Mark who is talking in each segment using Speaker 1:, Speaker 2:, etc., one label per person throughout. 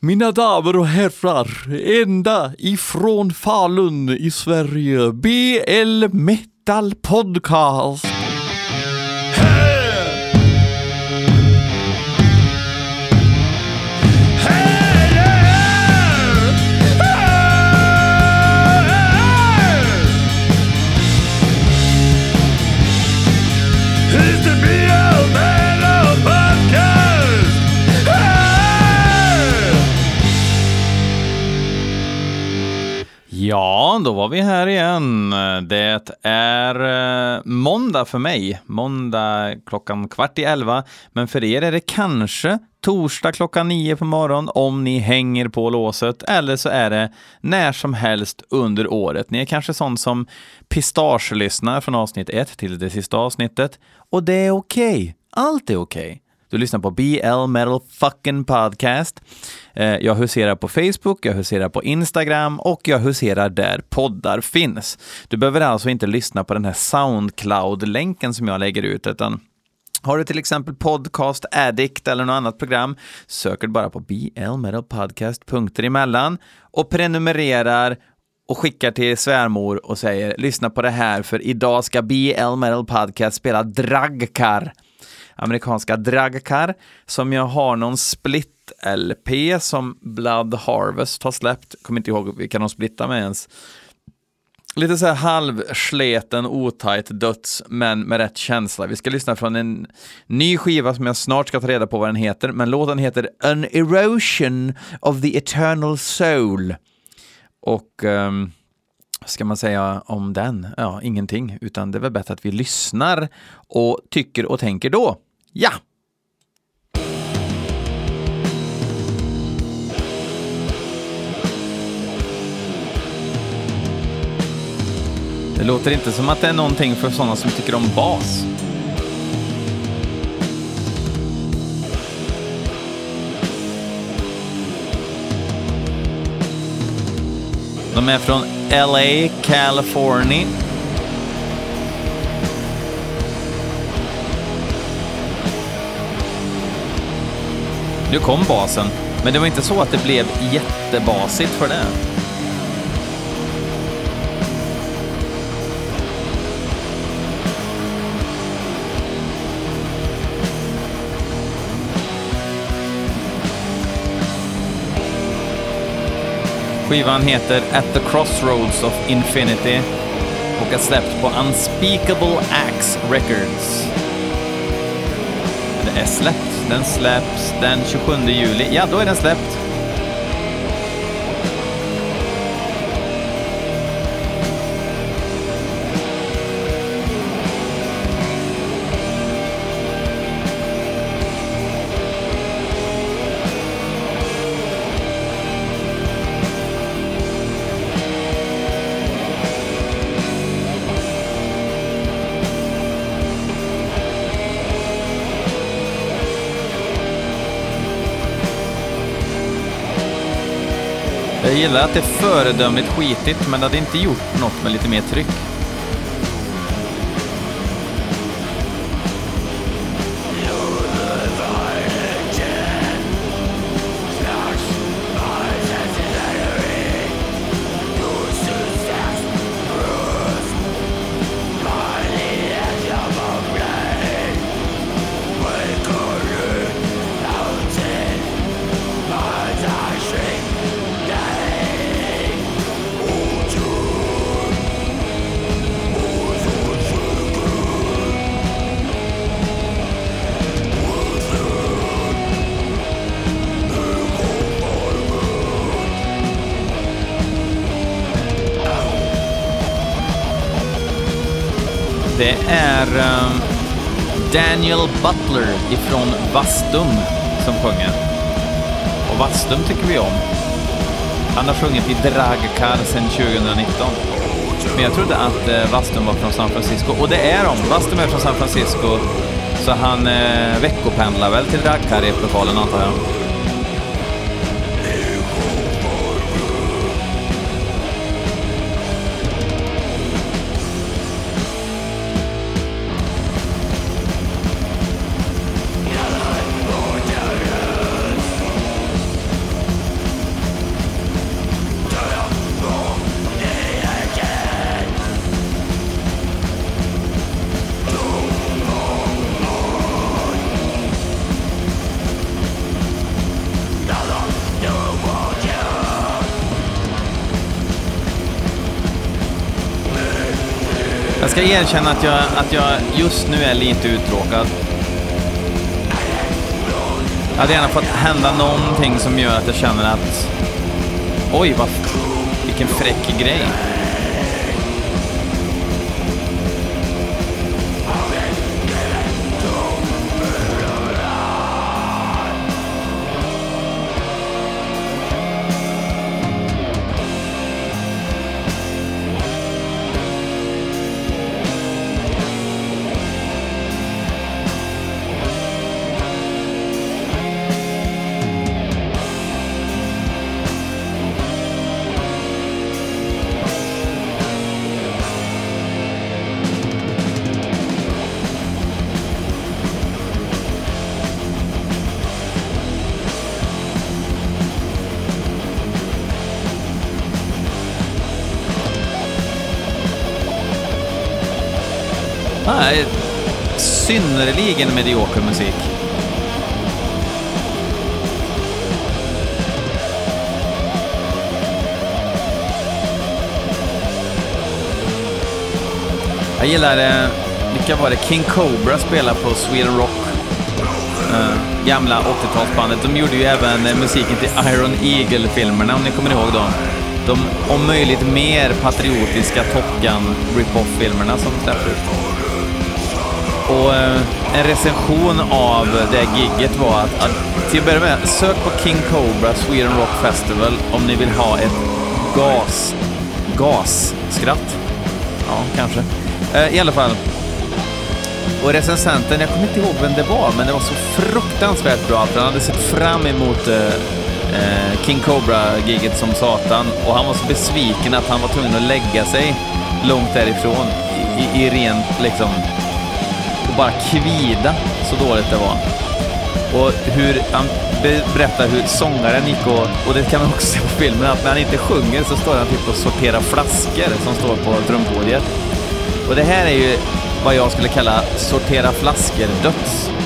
Speaker 1: Mina damer och herrar, ända ifrån Falun i Sverige, BL Metal Podcast. Ja, då var vi här igen. Det är eh, måndag för mig. Måndag klockan kvart i elva. Men för er är det kanske torsdag klockan nio på morgonen om ni hänger på låset. Eller så är det när som helst under året. Ni är kanske sån som pistagelyssnar från avsnitt ett till det sista avsnittet. Och det är okej. Okay. Allt är okej. Okay. Du lyssnar på BL Metal fucking podcast. Eh, jag huserar på Facebook, jag huserar på Instagram och jag huserar där poddar finns. Du behöver alltså inte lyssna på den här Soundcloud-länken som jag lägger ut, utan har du till exempel Podcast Addict eller något annat program, söker du bara på BL Metal Podcast punkter emellan och prenumererar och skickar till svärmor och säger lyssna på det här för idag ska BL Metal Podcast spela Dragkar amerikanska Dragkar som jag har någon split-LP som Blood Harvest har släppt. Kommer inte ihåg vilka de splittar med ens. Lite så här halvsleten, otajt döds, men med rätt känsla. Vi ska lyssna från en ny skiva som jag snart ska ta reda på vad den heter, men låten heter An Erosion of the Eternal Soul. Och um, ska man säga om den? Ja, ingenting, utan det är väl bättre att vi lyssnar och tycker och tänker då. Ja! Det låter inte som att det är någonting för sådana som tycker om bas. De är från LA, California Nu kom basen, men det var inte så att det blev jättebasigt för det. Skivan heter At the Crossroads of Infinity och är släppt på Unspeakable Axe Records. Det är släppt den släpps den 27 juli. Ja, då är den släppt. Gillar att det är föredömligt skitigt, men det hade inte gjort något med lite mer tryck. Daniel Butler ifrån Vastum som sjunger. Och Vastum tycker vi om. Han har sjungit i Dragkar sedan 2019. Men jag trodde att eh, Vastum var från San Francisco. Och det är de. Vastum är från San Francisco. Så han eh, veckopendlar väl till Dragkar i lokalen antar jag. Ska erkänna att jag, att jag just nu är lite uttråkad. Jag hade gärna fått hända någonting som gör att jag känner att oj, vad, vilken fräck grej. Nej, synnerligen medioker musik. Jag gillar, eh, vilka var det? King Cobra spelar på Sweden Rock. Eh, gamla 80-talsbandet. De gjorde ju även eh, musiken till Iron Eagle-filmerna, om ni kommer ihåg dem. De om möjligt mer patriotiska Top Gun rip-off-filmerna som släpptes. Och eh, en recension av det gigget var att, att, till att börja med, sök på King Cobra Sweden Rock Festival om ni vill ha ett gas, gasskratt. Ja, kanske. Eh, I alla fall. Och recensenten, jag kommer inte ihåg vem det var, men det var så fruktansvärt bra för han hade sett fram emot eh, eh King Cobra-giget som satan och han var så besviken att han var tvungen att lägga sig långt därifrån i, i rent liksom bara kvida så dåligt det var. Och hur han berättar hur sångaren gick och, och det kan man också se på filmen, att när han inte sjunger så står han typ och sorterar flaskor som står på trumpodiet. Och det här är ju vad jag skulle kalla sortera flaskor-döds.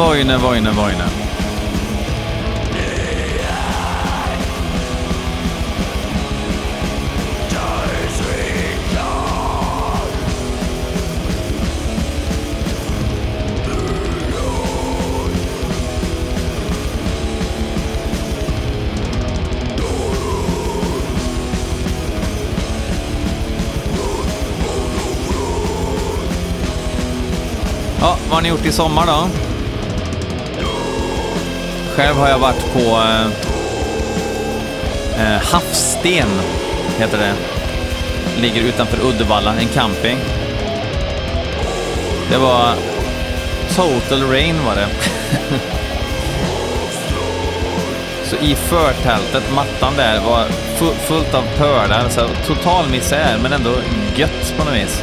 Speaker 1: Voine, Voine, Voine. Ja, vad har ni gjort i sommar då? Själv har jag varit på eh, eh, Havssten, heter det. Ligger utanför Uddevalla, en camping. Det var total rain var det. Så i förtältet, mattan där, var fu fullt av pölar. Så total misär, men ändå gött på något vis.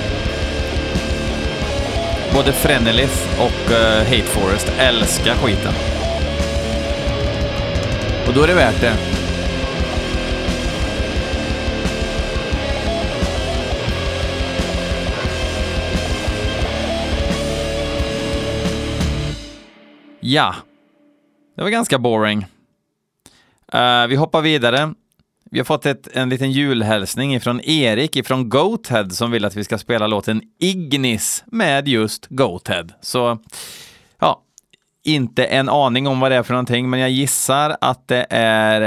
Speaker 1: Både Frenelith och uh, Hate Forest älskar skiten. Och då är det värt det. Ja, det var ganska boring. Uh, vi hoppar vidare. Vi har fått ett, en liten julhälsning från Erik från Goathead som vill att vi ska spela låten Ignis med just Goathead. Så inte en aning om vad det är för någonting, men jag gissar att det är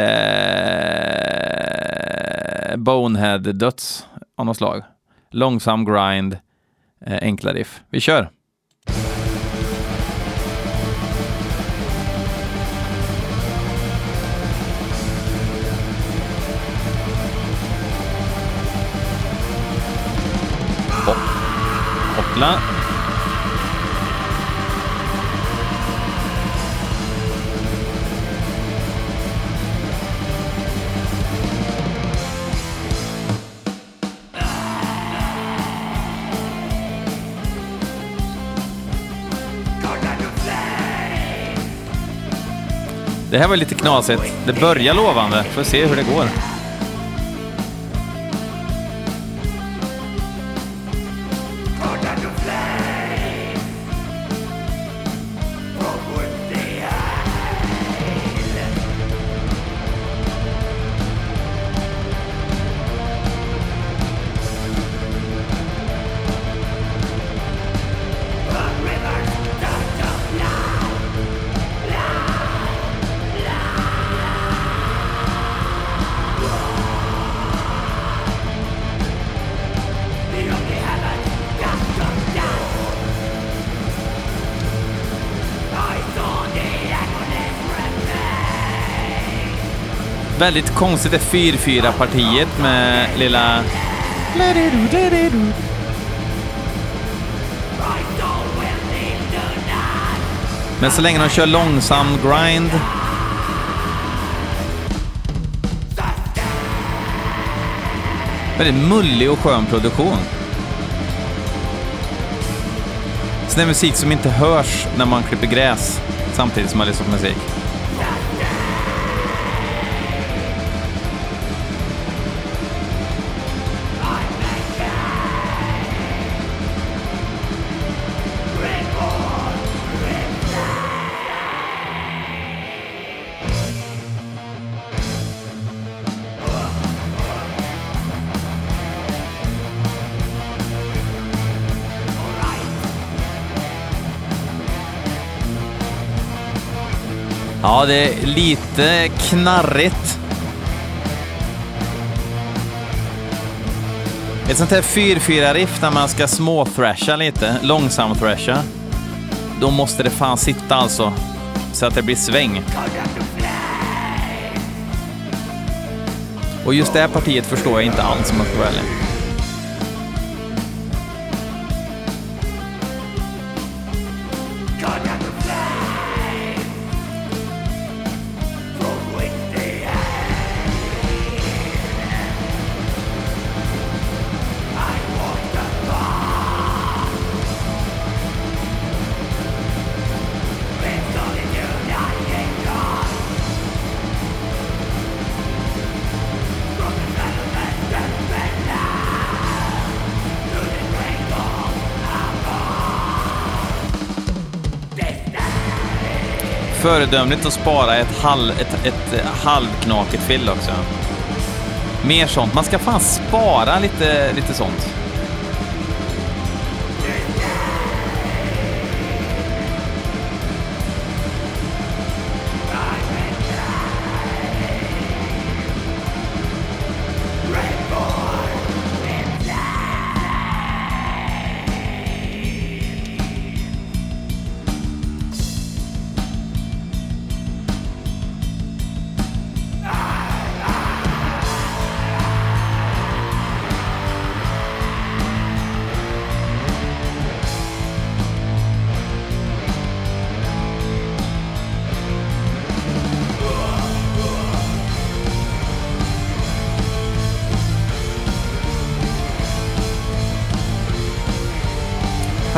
Speaker 1: eh, Bonehead-döds. av något slag. Långsam grind, eh, enkla riff. Vi kör! Hoppla. Det här var lite knasigt. Det börjar lovande. Får se hur det går. Väldigt konstigt det 4-4-partiet med lilla... Men så länge de kör långsam grind... Väldigt mullig och skön produktion. Sån där musik som inte hörs när man klipper gräs samtidigt som man lyssnar på musik. Ja, det är lite knarrigt. Ett sånt här 4-4-riff när man ska små-thrasha lite, långsam-thrasha. Då måste det fan sitta alltså, så att det blir sväng. Och just det här partiet förstår jag inte alls om jag ska vara ärlig. Föredömligt att spara ett, halv, ett, ett halvknakigt fill också. Mer sånt. Man ska fan spara lite, lite sånt.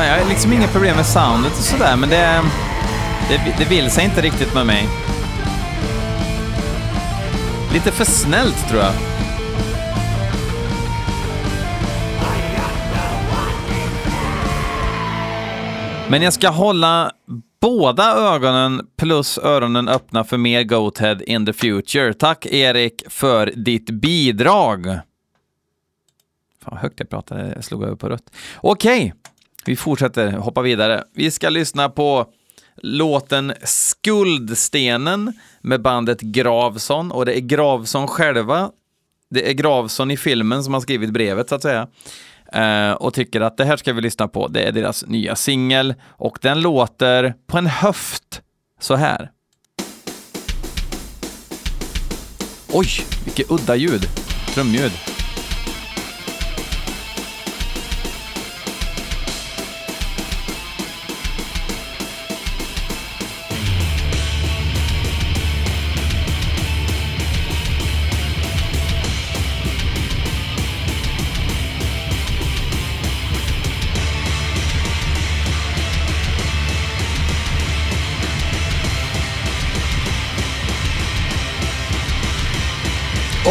Speaker 1: Fan, jag har liksom inga problem med soundet och sådär, men det, det, det vill sig inte riktigt med mig. Lite för snällt, tror jag. Men jag ska hålla båda ögonen plus öronen öppna för mer Goathead in the future. Tack Erik för ditt bidrag. Fan vad högt jag pratade, jag slog över på rött. Okej, vi fortsätter, hoppa vidare. Vi ska lyssna på låten Skuldstenen med bandet Gravson och det är Gravson själva Det är Gravson i filmen som har skrivit brevet så att säga. Eh, och tycker att det här ska vi lyssna på. Det är deras nya singel och den låter på en höft så här. Oj, vilket udda ljud. Trumljud.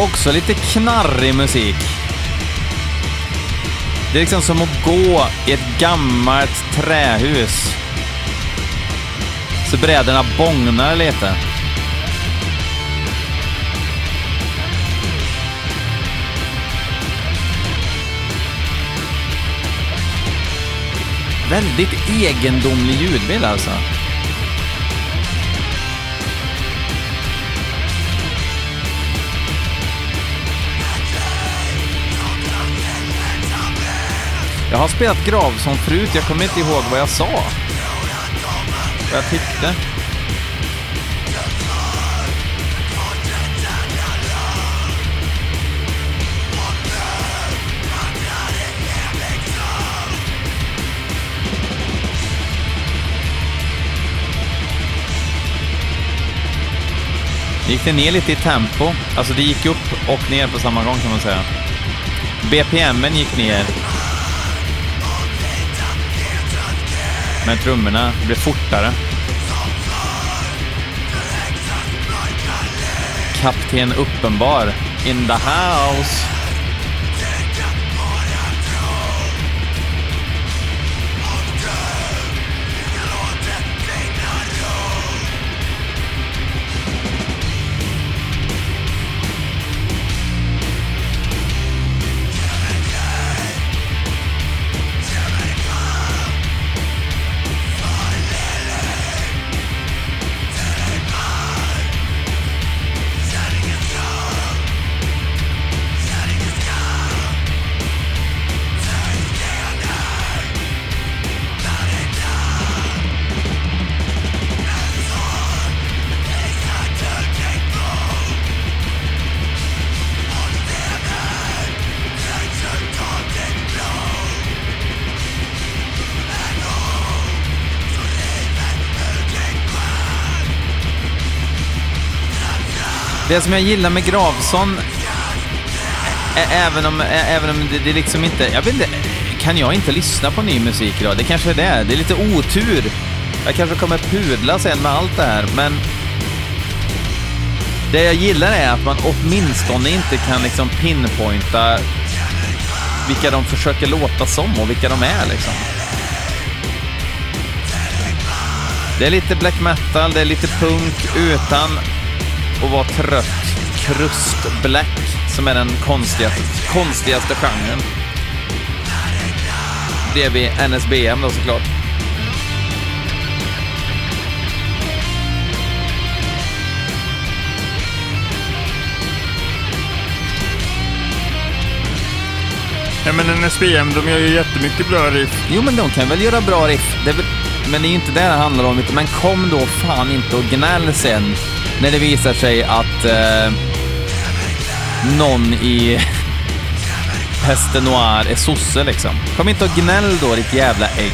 Speaker 1: Också lite knarrig musik. Det är liksom som att gå i ett gammalt trähus. Så bräderna bångnar lite. Väldigt egendomlig ljudbild alltså. Jag har spelat gravsång förut, jag kommer inte ihåg vad jag sa. Vad jag tyckte. gick det ner lite i tempo. Alltså det gick upp och ner på samma gång kan man säga. BPMen gick ner Men trummorna blev fortare. Kapten Uppenbar in the house. Det som jag gillar med Gravson, även om, även om det, det liksom inte... Jag vet inte, kan jag inte lyssna på ny musik idag? Det kanske är det. Det är lite otur. Jag kanske kommer pudla sen med allt det här, men... Det jag gillar är att man åtminstone inte kan liksom pinpointa vilka de försöker låta som och vilka de är liksom. Det är lite black metal, det är lite punk utan och vara trött krustblack som är den konstigaste, konstigaste genren. Bredvid NSBM då såklart.
Speaker 2: Ja men NSBM, de gör ju jättemycket bra riff.
Speaker 1: Jo men de kan väl göra bra riff. Det väl, men det är ju inte det det handlar om. Men kom då fan inte och gnäll sen när det visar sig att eh, någon i Peste Noir är sosse liksom. Kom inte och gnäll då, ditt jävla ägg.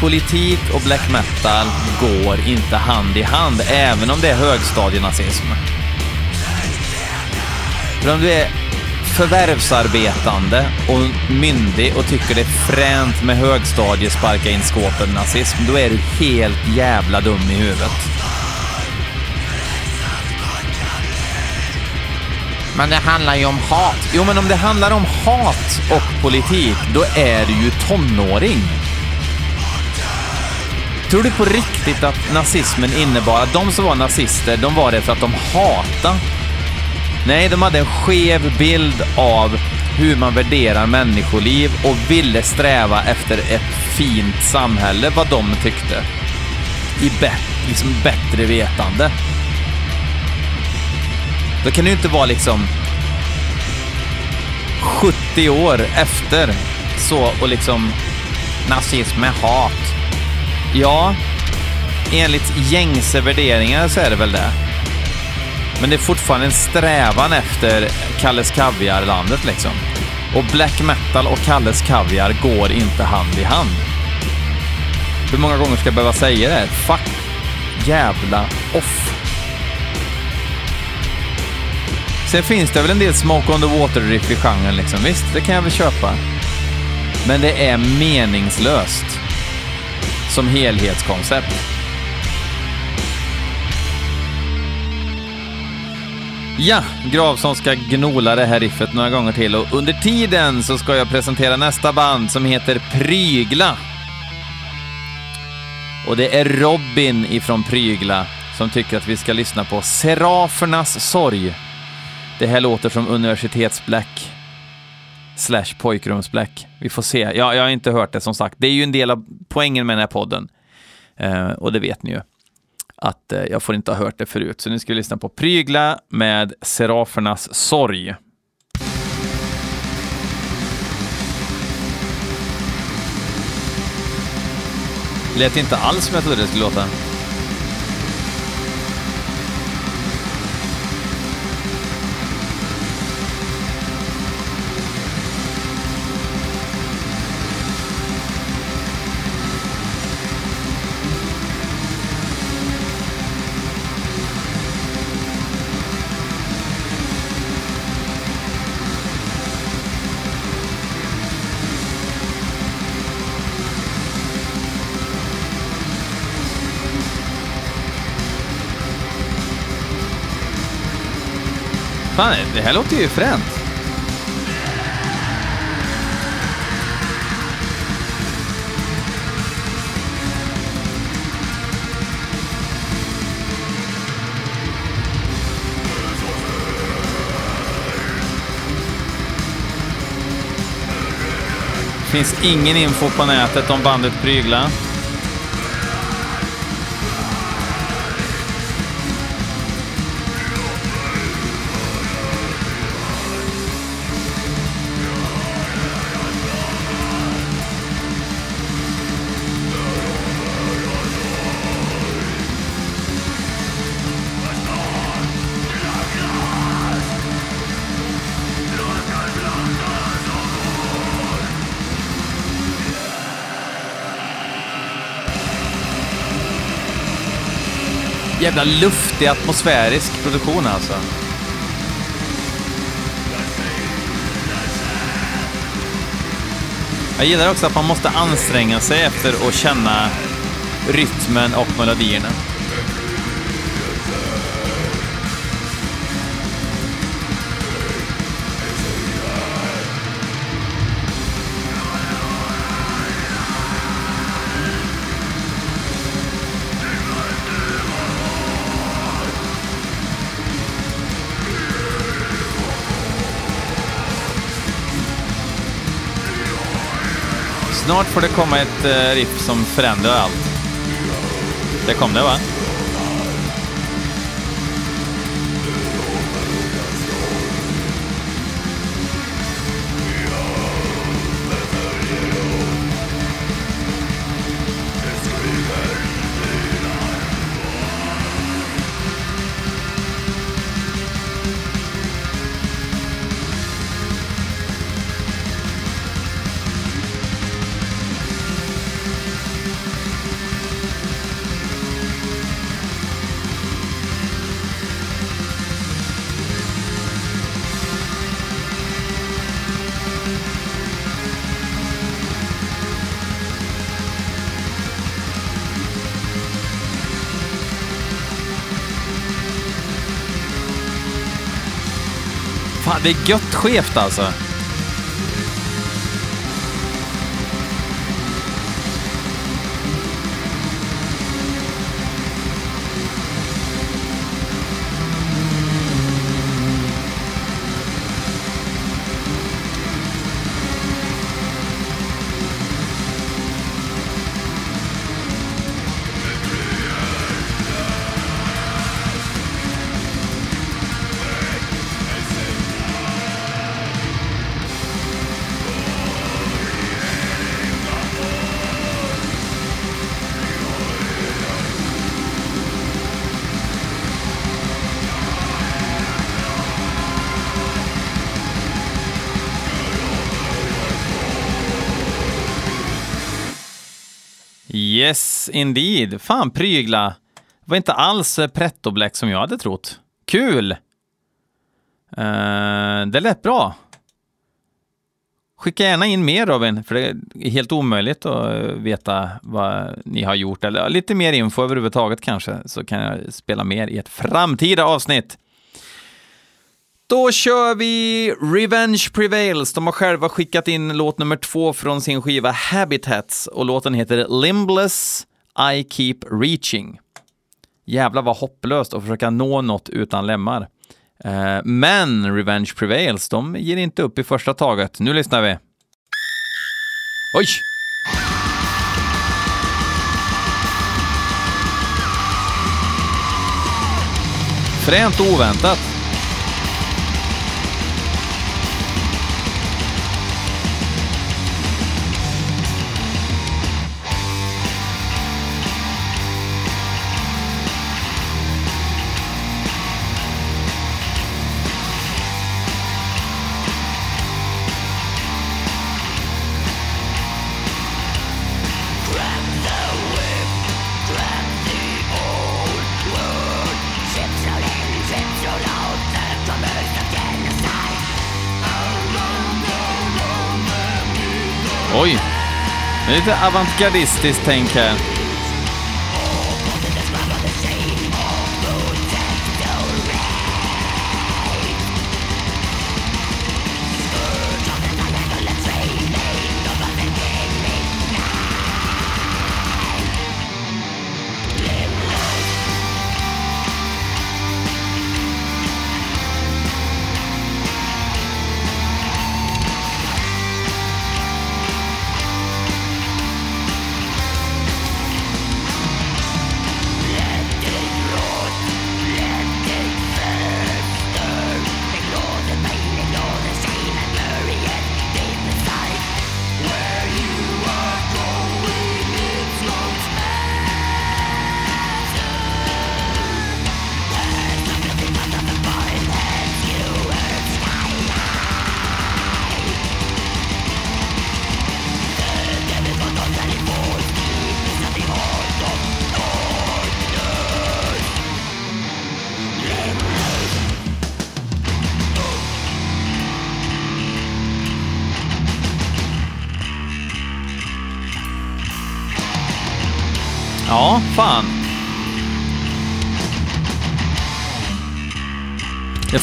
Speaker 1: Politik och black metal går inte hand i hand, även om det är högstadienazism. För om du är förvärvsarbetande och myndig och tycker det är fränt med högstadie sparka in skåpen nazism, då är du helt jävla dum i huvudet. Men det handlar ju om hat. Jo, men om det handlar om hat och politik, då är du ju tonåring. Tror du på riktigt att nazismen innebar att de som var nazister, de var det för att de hatade Nej, de hade en skev bild av hur man värderar människoliv och ville sträva efter ett fint samhälle, vad de tyckte. I bet liksom bättre vetande. Då kan det ju inte vara liksom 70 år efter så och liksom nazism är hat. Ja, enligt gängse värderingar så är det väl det. Men det är fortfarande en strävan efter Kalles Kaviar-landet liksom. Och black metal och Kalles Kaviar går inte hand i hand. Hur många gånger ska jag behöva säga det? Fuck jävla off. Sen finns det väl en del smoke on the water-riff i genren liksom. Visst, det kan jag väl köpa. Men det är meningslöst som helhetskoncept. Ja, Gravson ska gnola det här riffet några gånger till och under tiden så ska jag presentera nästa band som heter Prygla. Och det är Robin ifrån Prygla som tycker att vi ska lyssna på Serafernas sorg. Det här låter som universitetsblack slash pojkrumsblack. Vi får se. Ja, jag har inte hört det som sagt. Det är ju en del av poängen med den här podden. Eh, och det vet ni ju. Att eh, jag får inte ha hört det förut. Så nu ska vi lyssna på Prygla med Serafernas sorg. Lät inte alls som jag trodde det skulle låta. Fan, det här låter ju fränt. Finns ingen info på nätet om bandet Prygla. Jävla luftig atmosfärisk produktion alltså. Jag gillar också att man måste anstränga sig efter att känna rytmen och melodierna. Snart får det komma ett eh, riff som förändrar allt. Det kom det va? Fan, det är gött skevt alltså. Yes, indeed. Fan, prygla. Det var inte alls eh, pretto black som jag hade trott. Kul! Uh, det lät bra. Skicka gärna in mer Robin, för det är helt omöjligt att eh, veta vad ni har gjort, eller lite mer info överhuvudtaget kanske, så kan jag spela mer i ett framtida avsnitt. Då kör vi Revenge Prevails. De har själva skickat in låt nummer två från sin skiva Habitats och låten heter Limbless I Keep Reaching. Jävlar vad hopplöst att försöka nå något utan lemmar. Eh, men Revenge Prevails, de ger inte upp i första taget. Nu lyssnar vi. Oj! Fränt oväntat. Lite avantgardistiskt tänk här.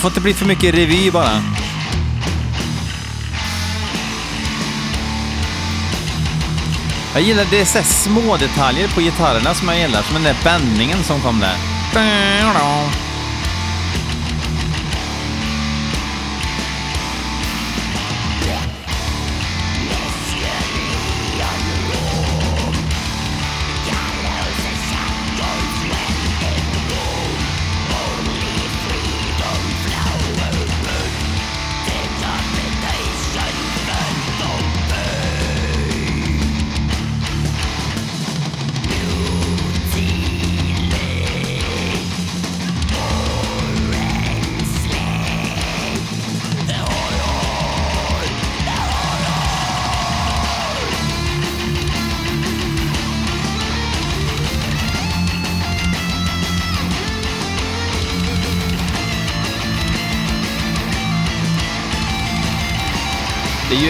Speaker 1: Får inte bli för mycket revy bara. Jag gillar det är så små detaljer på gitarrerna som jag gillar, som den där bändningen som kom där.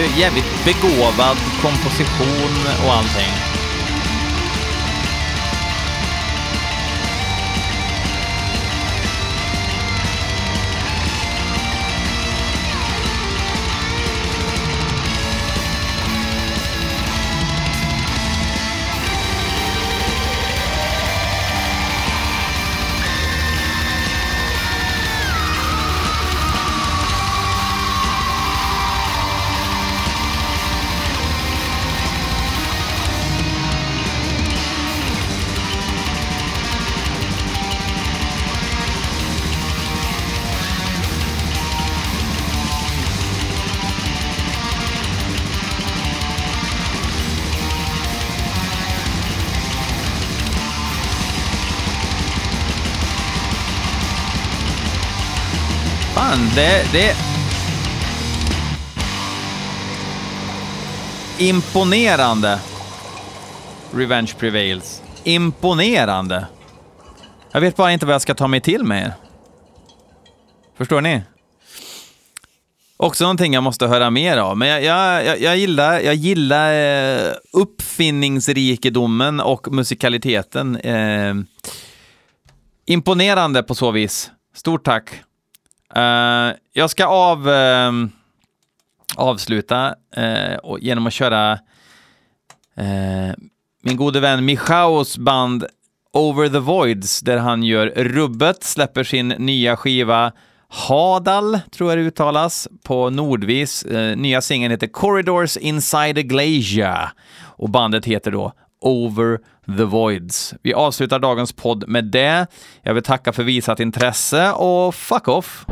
Speaker 1: Ju jävligt begåvad komposition och allting. Det, det... Imponerande. Revenge Prevails. Imponerande. Jag vet bara inte vad jag ska ta mig till med er. Förstår ni? Också någonting jag måste höra mer av, men jag, jag, jag, jag gillar, jag gillar eh, uppfinningsrikedomen och musikaliteten. Eh, imponerande på så vis. Stort tack. Eh, jag ska av, uh, avsluta uh, och, genom att köra eh, min gode vän Michaos band Over the Voids, där han gör rubbet, släpper sin nya skiva Hadal, tror jag det uttalas, på Nordvis. Nya singeln heter Corridors Inside a Glacier och bandet heter då Over the Voids. Vi avslutar dagens podd med det. Jag vill tacka för visat intresse och fuck off!